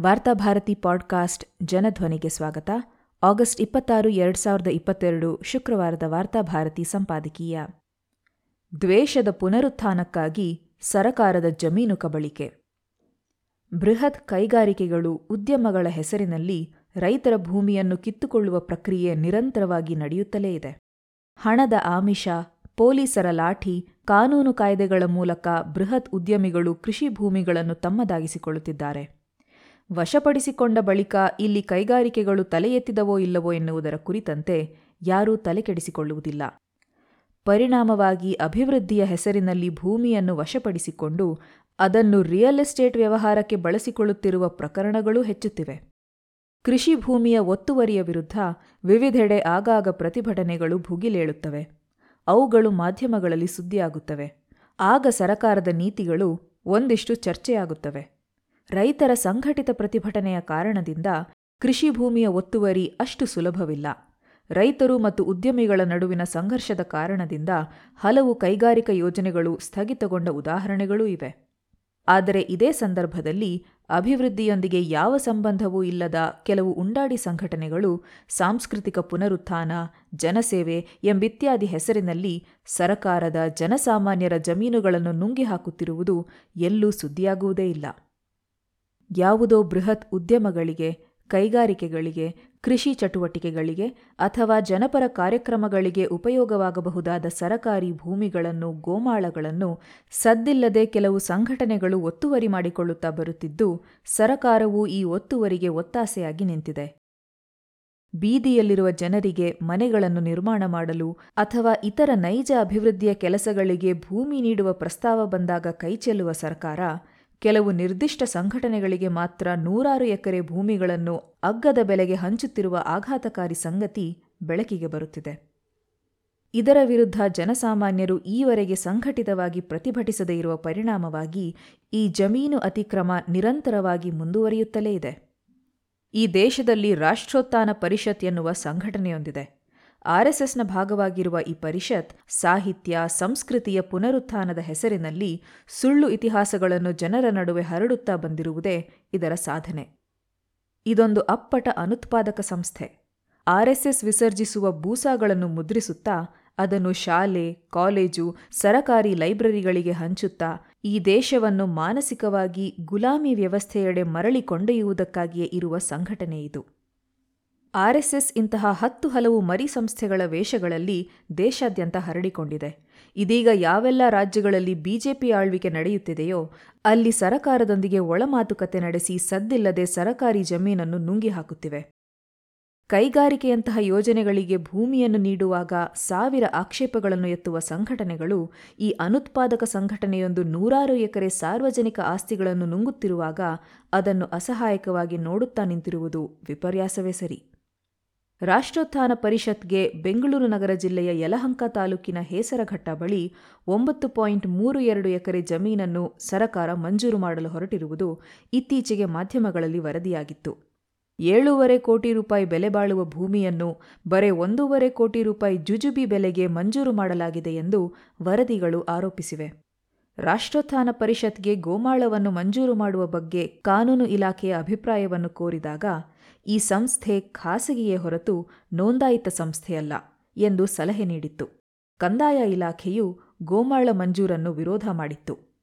Varthabharati podcast ಜನಧ್ವನಿಗೆ ಸ್ವಾಗತ. August ಇಪ್ಪತ್ತಾರು, ಎರಡು ಸಾವಿರದ ಇಪ್ಪತ್ತೆರಡು ಶುಕ್ರವಾರದ ವಾರ್ತಾಭಾರತಿ ಸಂಪಾದಕೀಯ. ದ್ವೇಷದ ಪುನರುತ್ಥಾನಕ್ಕಾಗಿ ಸರಕಾರದ ಜಮೀನು ಕಬಳಿಕೆ. ಬೃಹತ್ ಕೈಗಾರಿಕೆಗಳು ಉದ್ಯಮಗಳ ಹೆಸರಿನಲ್ಲಿ ರೈತರ ಭೂಮಿಯನ್ನು ಕಿತ್ತುಕೊಳ್ಳುವ ಪ್ರಕ್ರಿಯೆ ನಿರಂತರವಾಗಿ ನಡೆಯುತ್ತಲೇ ಇದೆ. ಹಣದ ಆಮಿಷ, ಪೊಲೀಸರ ಲಾಠಿ, ಕಾನೂನು ಕಾಯ್ದೆಗಳ ಮೂಲಕ ಬೃಹತ್ ಉದ್ಯಮಿಗಳು ಕೃಷಿ ಭೂಮಿಗಳನ್ನು ತಮ್ಮದಾಗಿಸಿಕೊಳ್ಳುತ್ತಿದ್ದಾರೆ. ವಶಪಡಿಸಿಕೊಂಡ ಬಳಿಕ ಇಲ್ಲಿ ಕೈಗಾರಿಕೆಗಳು ತಲೆ ಎತ್ತಿದವೋ ಇಲ್ಲವೋ ಎನ್ನುವುದರ ಕುರಿತಂತೆ ಯಾರೂ ತಲೆಕೆಡಿಸಿಕೊಳ್ಳುವುದಿಲ್ಲ. ಪರಿಣಾಮವಾಗಿ ಅಭಿವೃದ್ಧಿಯ ಹೆಸರಿನಲ್ಲಿ ಭೂಮಿಯನ್ನು ವಶಪಡಿಸಿಕೊಂಡು ಅದನ್ನು ರಿಯಲ್ ಎಸ್ಟೇಟ್ ವ್ಯವಹಾರಕ್ಕೆ ಬಳಸಿಕೊಳ್ಳುತ್ತಿರುವ ಪ್ರಕರಣಗಳೂ ಹೆಚ್ಚುತ್ತಿವೆ. ಕೃಷಿ ಭೂಮಿಯ ಒತ್ತುವರಿಯ ವಿರುದ್ಧ ವಿವಿಧೆಡೆ ಆಗಾಗ ಪ್ರತಿಭಟನೆಗಳು ಭುಗಿಲೇಳುತ್ತವೆ. ಅವುಗಳು ಮಾಧ್ಯಮಗಳಲ್ಲಿ ಸುದ್ದಿಯಾಗುತ್ತವೆ. ಆಗ ಸರಕಾರದ ನೀತಿಗಳು ಒಂದಿಷ್ಟು ಚರ್ಚೆಯಾಗುತ್ತವೆ. ರೈತರ ಸಂಘಟಿತ ಪ್ರತಿಭಟನೆಯ ಕಾರಣದಿಂದ ಕೃಷಿ ಭೂಮಿಯ ಒತ್ತುವರಿ ಅಷ್ಟು ಸುಲಭವಿಲ್ಲ. ರೈತರು ಮತ್ತು ಉದ್ಯಮಿಗಳ ನಡುವಿನ ಸಂಘರ್ಷದ ಕಾರಣದಿಂದ ಹಲವು ಕೈಗಾರಿಕಾ ಯೋಜನೆಗಳು ಸ್ಥಗಿತಗೊಂಡ ಉದಾಹರಣೆಗಳೂ ಇವೆ. ಆದರೆ ಇದೇ ಸಂದರ್ಭದಲ್ಲಿ ಅಭಿವೃದ್ಧಿಯೊಂದಿಗೆ ಯಾವ ಸಂಬಂಧವೂ ಇಲ್ಲದ ಕೆಲವು ಉಂಡಾಡಿ ಸಂಘಟನೆಗಳು ಸಾಂಸ್ಕೃತಿಕ ಪುನರುತ್ಥಾನ, ಜನಸೇವೆ ಎಂಬಿತ್ಯಾದಿ ಹೆಸರಿನಲ್ಲಿ ಸರಕಾರದ ಜನಸಾಮಾನ್ಯರ ಜಮೀನುಗಳನ್ನು ನುಂಗಿ ಹಾಕುತ್ತಿರುವುದು ಎಲ್ಲೂ ಸುದ್ದಿಯಾಗುವುದೇ ಇಲ್ಲ. ಯಾವುದೋ ಬೃಹತ್ ಉದ್ಯಮಗಳಿಗೆ, ಕೈಗಾರಿಕೆಗಳಿಗೆ, ಕೃಷಿ ಚಟುವಟಿಕೆಗಳಿಗೆ ಅಥವಾ ಜನಪರ ಕಾರ್ಯಕ್ರಮಗಳಿಗೆ ಉಪಯೋಗವಾಗಬಹುದಾದ ಸರಕಾರಿ ಭೂಮಿಗಳನ್ನು, ಗೋಮಾಳಗಳನ್ನು ಸದ್ದಿಲ್ಲದೆ ಕೆಲವು ಸಂಘಟನೆಗಳು ಒತ್ತುವರಿ ಮಾಡಿಕೊಳ್ಳುತ್ತಾ ಬರುತ್ತಿದ್ದು, ಸರಕಾರವು ಈ ಒತ್ತುವರಿಗೆ ಒತ್ತಾಸೆಯಾಗಿ ನಿಂತಿದೆ. ಬೀದಿಯಲ್ಲಿರುವ ಜನರಿಗೆ ಮನೆಗಳನ್ನು ನಿರ್ಮಾಣ ಮಾಡಲು ಅಥವಾ ಇತರ ನೈಜ ಅಭಿವೃದ್ಧಿಯ ಕೆಲಸಗಳಿಗೆ ಭೂಮಿ ನೀಡುವ ಪ್ರಸ್ತಾವ ಬಂದಾಗ ಕೈಚೆಲ್ಲುವ ಸರ್ಕಾರ ಕೆಲವು ನಿರ್ದಿಷ್ಟ ಸಂಘಟನೆಗಳಿಗೆ ಮಾತ್ರ ನೂರಾರು ಎಕರೆ ಭೂಮಿಗಳನ್ನು ಅಗ್ಗದ ಬೆಲೆಗೆ ಹಂಚುತ್ತಿರುವ ಆಘಾತಕಾರಿ ಸಂಗತಿ ಬೆಳಕಿಗೆ ಬರುತ್ತಿದೆ. ಇದರ ವಿರುದ್ಧ ಜನಸಾಮಾನ್ಯರು ಈವರೆಗೆ ಸಂಘಟಿತವಾಗಿ ಪ್ರತಿಭಟಿಸದೇ ಇರುವ ಪರಿಣಾಮವಾಗಿ ಈ ಜಮೀನು ಅತಿಕ್ರಮ ನಿರಂತರವಾಗಿ ಮುಂದುವರಿಯುತ್ತಲೇ ಇದೆ. ಈ ದೇಶದಲ್ಲಿ ರಾಷ್ಟ್ರೋತ್ಥಾನ ಪರಿಷತ್ ಎನ್ನುವ ಸಂಘಟನೆಯೊಂದಿದೆ. ಆರ್ಎಸ್ಎಸ್ನ ಭಾಗವಾಗಿರುವ ಈ ಪರಿಷತ್ ಸಾಹಿತ್ಯ, ಸಂಸ್ಕೃತಿಯ ಪುನರುತ್ಥಾನದ ಹೆಸರಿನಲ್ಲಿ ಸುಳ್ಳು ಇತಿಹಾಸಗಳನ್ನು ಜನರ ನಡುವೆ ಹರಡುತ್ತಾ ಬಂದಿರುವುದೇ ಇದರ ಸಾಧನೆ. ಇದೊಂದು ಅಪ್ಪಟ ಅನುತ್ಪಾದಕ ಸಂಸ್ಥೆ. ಆರ್ಎಸ್ಎಸ್ ವಿಸರ್ಜಿಸುವ ಬೂಸಾಗಳನ್ನು ಮುದ್ರಿಸುತ್ತಾ, ಅದನ್ನು ಶಾಲೆ, ಕಾಲೇಜು, ಸರಕಾರಿ ಲೈಬ್ರರಿಗಳಿಗೆ ಹಂಚುತ್ತಾ, ಈ ದೇಶವನ್ನು ಮಾನಸಿಕವಾಗಿ ಗುಲಾಮಿ ವ್ಯವಸ್ಥೆಯೆಡೆ ಮರಳಿ ಕೊಂಡೊಯ್ಯುವುದಕ್ಕಾಗಿಯೇ ಇರುವ ಸಂಘಟನೆ ಆರ್ಎಸ್ಎಸ್ ಇಂತಹ ಹತ್ತು ಹಲವು ಮರಿ ಸಂಸ್ಥೆಗಳ ವೇಷಗಳಲ್ಲಿ ದೇಶಾದ್ಯಂತ ಹರಡಿಕೊಂಡಿದೆ. ಇದೀಗ ಯಾವೆಲ್ಲ ರಾಜ್ಯಗಳಲ್ಲಿ ಬಿಜೆಪಿ ಆಳ್ವಿಕೆ ನಡೆಯುತ್ತಿದೆಯೋ, ಅಲ್ಲಿ ಸರಕಾರದೊಂದಿಗೆ ಒಳಮಾತುಕತೆ ನಡೆಸಿ ಸದ್ದಿಲ್ಲದೆ ಸರಕಾರಿ ಜಮೀನನ್ನು ನುಂಗಿ ಹಾಕುತ್ತಿವೆ. ಕೈಗಾರಿಕೆಯಂತಹ ಯೋಜನೆಗಳಿಗೆ ಭೂಮಿಯನ್ನು ನೀಡುವಾಗ ಸಾವಿರ ಆಕ್ಷೇಪಗಳನ್ನು ಎತ್ತುವ ಸಂಘಟನೆಗಳು, ಈ ಅನುತ್ಪಾದಕ ಸಂಘಟನೆಯೊಂದು ನೂರಾರು ಎಕರೆ ಸಾರ್ವಜನಿಕ ಆಸ್ತಿಗಳನ್ನು ನುಂಗುತ್ತಿರುವಾಗ ಅದನ್ನು ಅಸಹಾಯಕವಾಗಿ ನೋಡುತ್ತಾ ನಿಂತಿರುವುದು ವಿಪರ್ಯಾಸವೇ ಸರಿ. ರಾಷ್ಟ್ರೋತ್ಥಾನ ಪರಿಷತ್ಗೆ ಬೆಂಗಳೂರು ನಗರ ಜಿಲ್ಲೆಯ ಯಲಹಂಕ ತಾಲೂಕಿನ ಹೇಸರಘಟ್ಟ ಬಳಿ ಒಂಬತ್ತು ಪಾಯಿಂಟ್ ಮೂರು ಎರಡು ಎಕರೆ ಜಮೀನನ್ನು ಸರಕಾರ ಮಂಜೂರು ಮಾಡಲು ಹೊರಟಿರುವುದು ಇತ್ತೀಚೆಗೆ ಮಾಧ್ಯಮಗಳಲ್ಲಿ ವರದಿಯಾಗಿತ್ತು. ಏಳೂವರೆ ಕೋಟಿ ರೂಪಾಯಿ ಬೆಲೆ ಬಾಳುವ ಭೂಮಿಯನ್ನು ಬರೆ ಒಂದೂವರೆ ಕೋಟಿ ರೂಪಾಯಿ ಜುಜುಬಿ ಬೆಲೆಗೆ ಮಂಜೂರು ಮಾಡಲಾಗಿದೆ ಎಂದು ವರದಿಗಳು ಆರೋಪಿಸಿವೆ. ರಾಷ್ಟ್ರೋತ್ಥಾನ ಪರಿಷತ್ಗೆ ಗೋಮಾಳವನ್ನು ಮಂಜೂರು ಮಾಡುವ ಬಗ್ಗೆ ಕಾನೂನು ಇಲಾಖೆಯ ಅಭಿಪ್ರಾಯವನ್ನು ಕೋರಿದಾಗ, ಈ ಸಂಸ್ಥೆ ಖಾಸಗಿಯೇ ಹೊರತು ನೋಂದಾಯಿತ ಸಂಸ್ಥೆಯಲ್ಲ ಎಂದು ಸಲಹೆ ನೀಡಿತ್ತು. ಕಂದಾಯ ಇಲಾಖೆಯು ಗೋಮಾಳ ಮಂಜೂರನ್ನು ವಿರೋಧ ಮಾಡಿತ್ತು.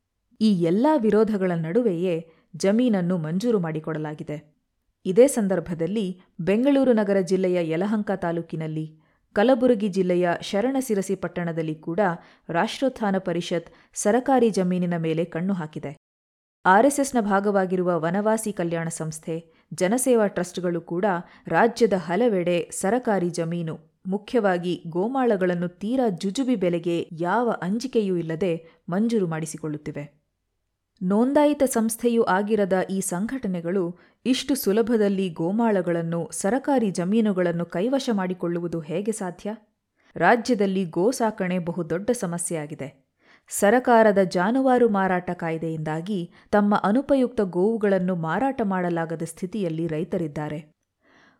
ಈ ಎಲ್ಲ ವಿರೋಧಗಳ ನಡುವೆಯೇ ಜಮೀನನ್ನು ಮಂಜೂರು ಮಾಡಿಕೊಡಲಾಗಿದೆ. ಇದೇ ಸಂದರ್ಭದಲ್ಲಿ ಬೆಂಗಳೂರು ನಗರ ಜಿಲ್ಲೆಯ ಯಲಹಂಕ ತಾಲೂಕಿನಲ್ಲಿ ಕಲಬುರಗಿ ಜಿಲ್ಲೆಯ ಶರಣಸಿರಸಿ ಪಟ್ಟಣದಲ್ಲಿ ಕೂಡ ರಾಷ್ಟ್ರೋತ್ಥಾನ ಪರಿಷತ್ ಸರಕಾರಿ ಜಮೀನಿನ ಮೇಲೆ ಕಣ್ಣು ಹಾಕಿದೆ. ಆರ್ಎಸ್ಎಸ್ನ ಭಾಗವಾಗಿರುವ ವನವಾಸಿ ಕಲ್ಯಾಣ ಸಂಸ್ಥೆ, ಜನಸೇವಾ ಟ್ರಸ್ಟ್ಗಳು ಕೂಡ ರಾಜ್ಯದ ಹಲವೆಡೆ ಸರಕಾರಿ ಜಮೀನು, ಮುಖ್ಯವಾಗಿ ಗೋಮಾಳಗಳನ್ನು ತೀರಾ ಜುಜುಬಿ ಬೆಲೆಗೆ ಯಾವ ಅಂಜಿಕೆಯೂ ಇಲ್ಲದೆ ಮಂಜೂರು ಮಾಡಿಸಿಕೊಳ್ಳುತ್ತಿವೆ. ನೋಂದಾಯಿತ ಸಂಸ್ಥೆಯೂ ಆಗಿರದ ಈ ಸಂಘಟನೆಗಳು ಇಷ್ಟು ಸುಲಭದಲ್ಲಿ ಗೋಮಾಳಗಳನ್ನು, ಸರಕಾರಿ ಜಮೀನುಗಳನ್ನು ಕೈವಶ ಮಾಡಿಕೊಳ್ಳುವುದು ಹೇಗೆ ಸಾಧ್ಯ? ರಾಜ್ಯದಲ್ಲಿ ಗೋ ಸಾಕಣೆ ಬಹುದೊಡ್ಡ ಸಮಸ್ಯೆಯಾಗಿದೆ. ಸರಕಾರದ ಜಾನುವಾರು ಮಾರಾಟ ಕಾಯ್ದೆಯಿಂದಾಗಿ ತಮ್ಮ ಅನುಪಯುಕ್ತ ಗೋವುಗಳನ್ನು ಮಾರಾಟ ಮಾಡಲಾಗದ ಸ್ಥಿತಿಯಲ್ಲಿ ರೈತರಿದ್ದಾರೆ.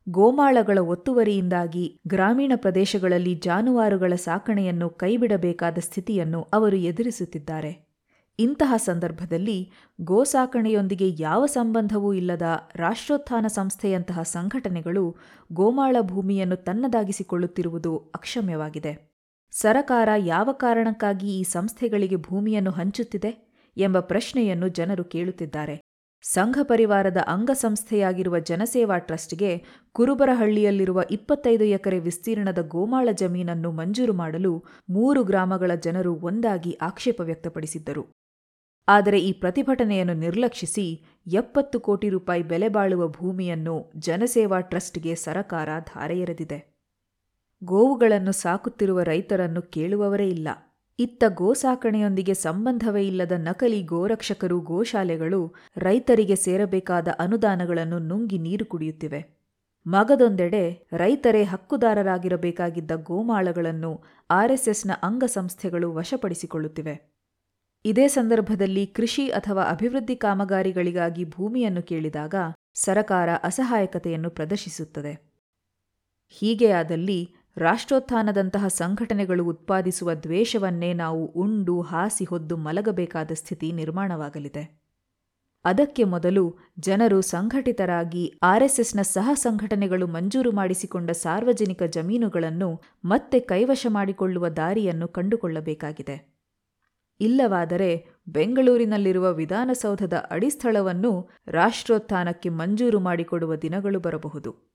ಗೋಮಾಳಗಳ ಒತ್ತುವರಿಯಿಂದಾಗಿ ಗ್ರಾಮೀಣ ಪ್ರದೇಶಗಳಲ್ಲಿ ಜಾನುವಾರುಗಳ ಸಾಕಣೆಯನ್ನು ಕೈಬಿಡಬೇಕಾದ ಸ್ಥಿತಿಯನ್ನು ಅವರು ಎದುರಿಸುತ್ತಿದ್ದಾರೆ. ಇಂತಹ ಸಂದರ್ಭದಲ್ಲಿ ಗೋಸಾಕಣೆಯೊಂದಿಗೆ ಯಾವ ಸಂಬಂಧವೂ ಇಲ್ಲದ ರಾಷ್ಟ್ರೋತ್ಥಾನ ಸಂಸ್ಥೆಯಂತಹ ಸಂಘಟನೆಗಳು ಗೋಮಾಳ ಭೂಮಿಯನ್ನು ತನ್ನದಾಗಿಸಿಕೊಳ್ಳುತ್ತಿರುವುದು ಅಕ್ಷಮ್ಯವಾಗಿದೆ. ಸರಕಾರ ಯಾವ ಕಾರಣಕ್ಕಾಗಿ ಈ ಸಂಸ್ಥೆಗಳಿಗೆ ಭೂಮಿಯನ್ನು ಹಂಚುತ್ತಿದೆ ಎಂಬ ಪ್ರಶ್ನೆಯನ್ನು ಜನರು ಕೇಳುತ್ತಿದ್ದಾರೆ. ಸಂಘ ಪರಿವಾರದ ಅಂಗಸಂಸ್ಥೆಯಾಗಿರುವ ಜನಸೇವಾ ಟ್ರಸ್ಟ್ಗೆ ಕುರುಬರಹಳ್ಳಿಯಲ್ಲಿರುವ ಇಪ್ಪತ್ತೈದು ಎಕರೆ ವಿಸ್ತೀರ್ಣದ ಗೋಮಾಳ ಜಮೀನನ್ನು ಮಂಜೂರು ಮಾಡಲು ಮೂರು ಗ್ರಾಮಗಳ ಜನರು ಒಂದಾಗಿ ಆಕ್ಷೇಪ ವ್ಯಕ್ತಪಡಿಸಿದ್ದರು. ಆದರೆ ಈ ಪ್ರತಿಭಟನೆಯನ್ನು ನಿರ್ಲಕ್ಷಿಸಿ ಎಪ್ಪತ್ತು ಕೋಟಿ ರೂಪಾಯಿ ಬೆಲೆ ಬಾಳುವ ಭೂಮಿಯನ್ನು ಜನಸೇವಾ ಟ್ರಸ್ಟ್ಗೆ ಸರಕಾರ ಧಾರೆ ಎರೆದಿದೆ ಗೋವುಗಳನ್ನು ಸಾಕುತ್ತಿರುವ ರೈತರನ್ನು ಕೇಳುವವರೇ ಇಲ್ಲ. ಇತ್ತ ಗೋಸಾಕಣೆಯೊಂದಿಗೆ ಸಂಬಂಧವೇ ಇಲ್ಲದ ನಕಲಿ ಗೋರಕ್ಷಕರು, ಗೋಶಾಲೆಗಳು ರೈತರಿಗೆ ಸೇರಬೇಕಾದ ಅನುದಾನಗಳನ್ನು ನುಂಗಿ ನೀರು ಕುಡಿಯುತ್ತಿವೆ. ಮಗದೊಂದೆಡೆ ರೈತರೇ ಹಕ್ಕುದಾರರಾಗಿರಬೇಕಾಗಿದ್ದ ಗೋಮಾಳಗಳನ್ನು ಆರ್ಎಸ್ಎಸ್ನ ಅಂಗಸಂಸ್ಥೆಗಳು ವಶಪಡಿಸಿಕೊಳ್ಳುತ್ತಿವೆ. ಇದೇ ಸಂದರ್ಭದಲ್ಲಿ ಕೃಷಿ ಅಥವಾ ಅಭಿವೃದ್ಧಿ ಕಾಮಗಾರಿಗಳಿಗಾಗಿ ಭೂಮಿಯನ್ನು ಕೇಳಿದಾಗ ಸರಕಾರ ಅಸಹಾಯಕತೆಯನ್ನು ಪ್ರದರ್ಶಿಸುತ್ತದೆ. ಹೀಗೆಯಾದಲ್ಲಿ ರಾಷ್ಟ್ರೋತ್ಥಾನದಂತಹ ಸಂಘಟನೆಗಳು ಉತ್ಪಾದಿಸುವ ದ್ವೇಷವನ್ನೇ ನಾವು ಉಂಡು, ಹಾಸಿ, ಹೊದ್ದು ಮಲಗಬೇಕಾದ ಸ್ಥಿತಿ ನಿರ್ಮಾಣವಾಗಲಿದೆ. ಅದಕ್ಕೆ ಮೊದಲು ಜನರು ಸಂಘಟಿತರಾಗಿ ಆರ್ಎಸ್ಎಸ್ನ ಸಹ ಸಂಘಟನೆಗಳು ಮಂಜೂರು ಮಾಡಿಸಿಕೊಂಡ ಸಾರ್ವಜನಿಕ ಜಮೀನುಗಳನ್ನು ಮತ್ತೆ ಕೈವಶ ಮಾಡಿಕೊಳ್ಳುವ ದಾರಿಯನ್ನು ಕಂಡುಕೊಳ್ಳಬೇಕಾಗಿದೆ. ಇಲ್ಲವಾದರೆ ಬೆಂಗಳೂರಿನಲ್ಲಿರುವ ವಿಧಾನಸೌಧದ ಅಡಿಸ್ಥಳವನ್ನು ರಾಷ್ಟ್ರೋತ್ಥಾನಕ್ಕೆ ಮಂಜೂರು ಮಾಡಿಕೊಡುವ ದಿನಗಳು ಬರಬಹುದು.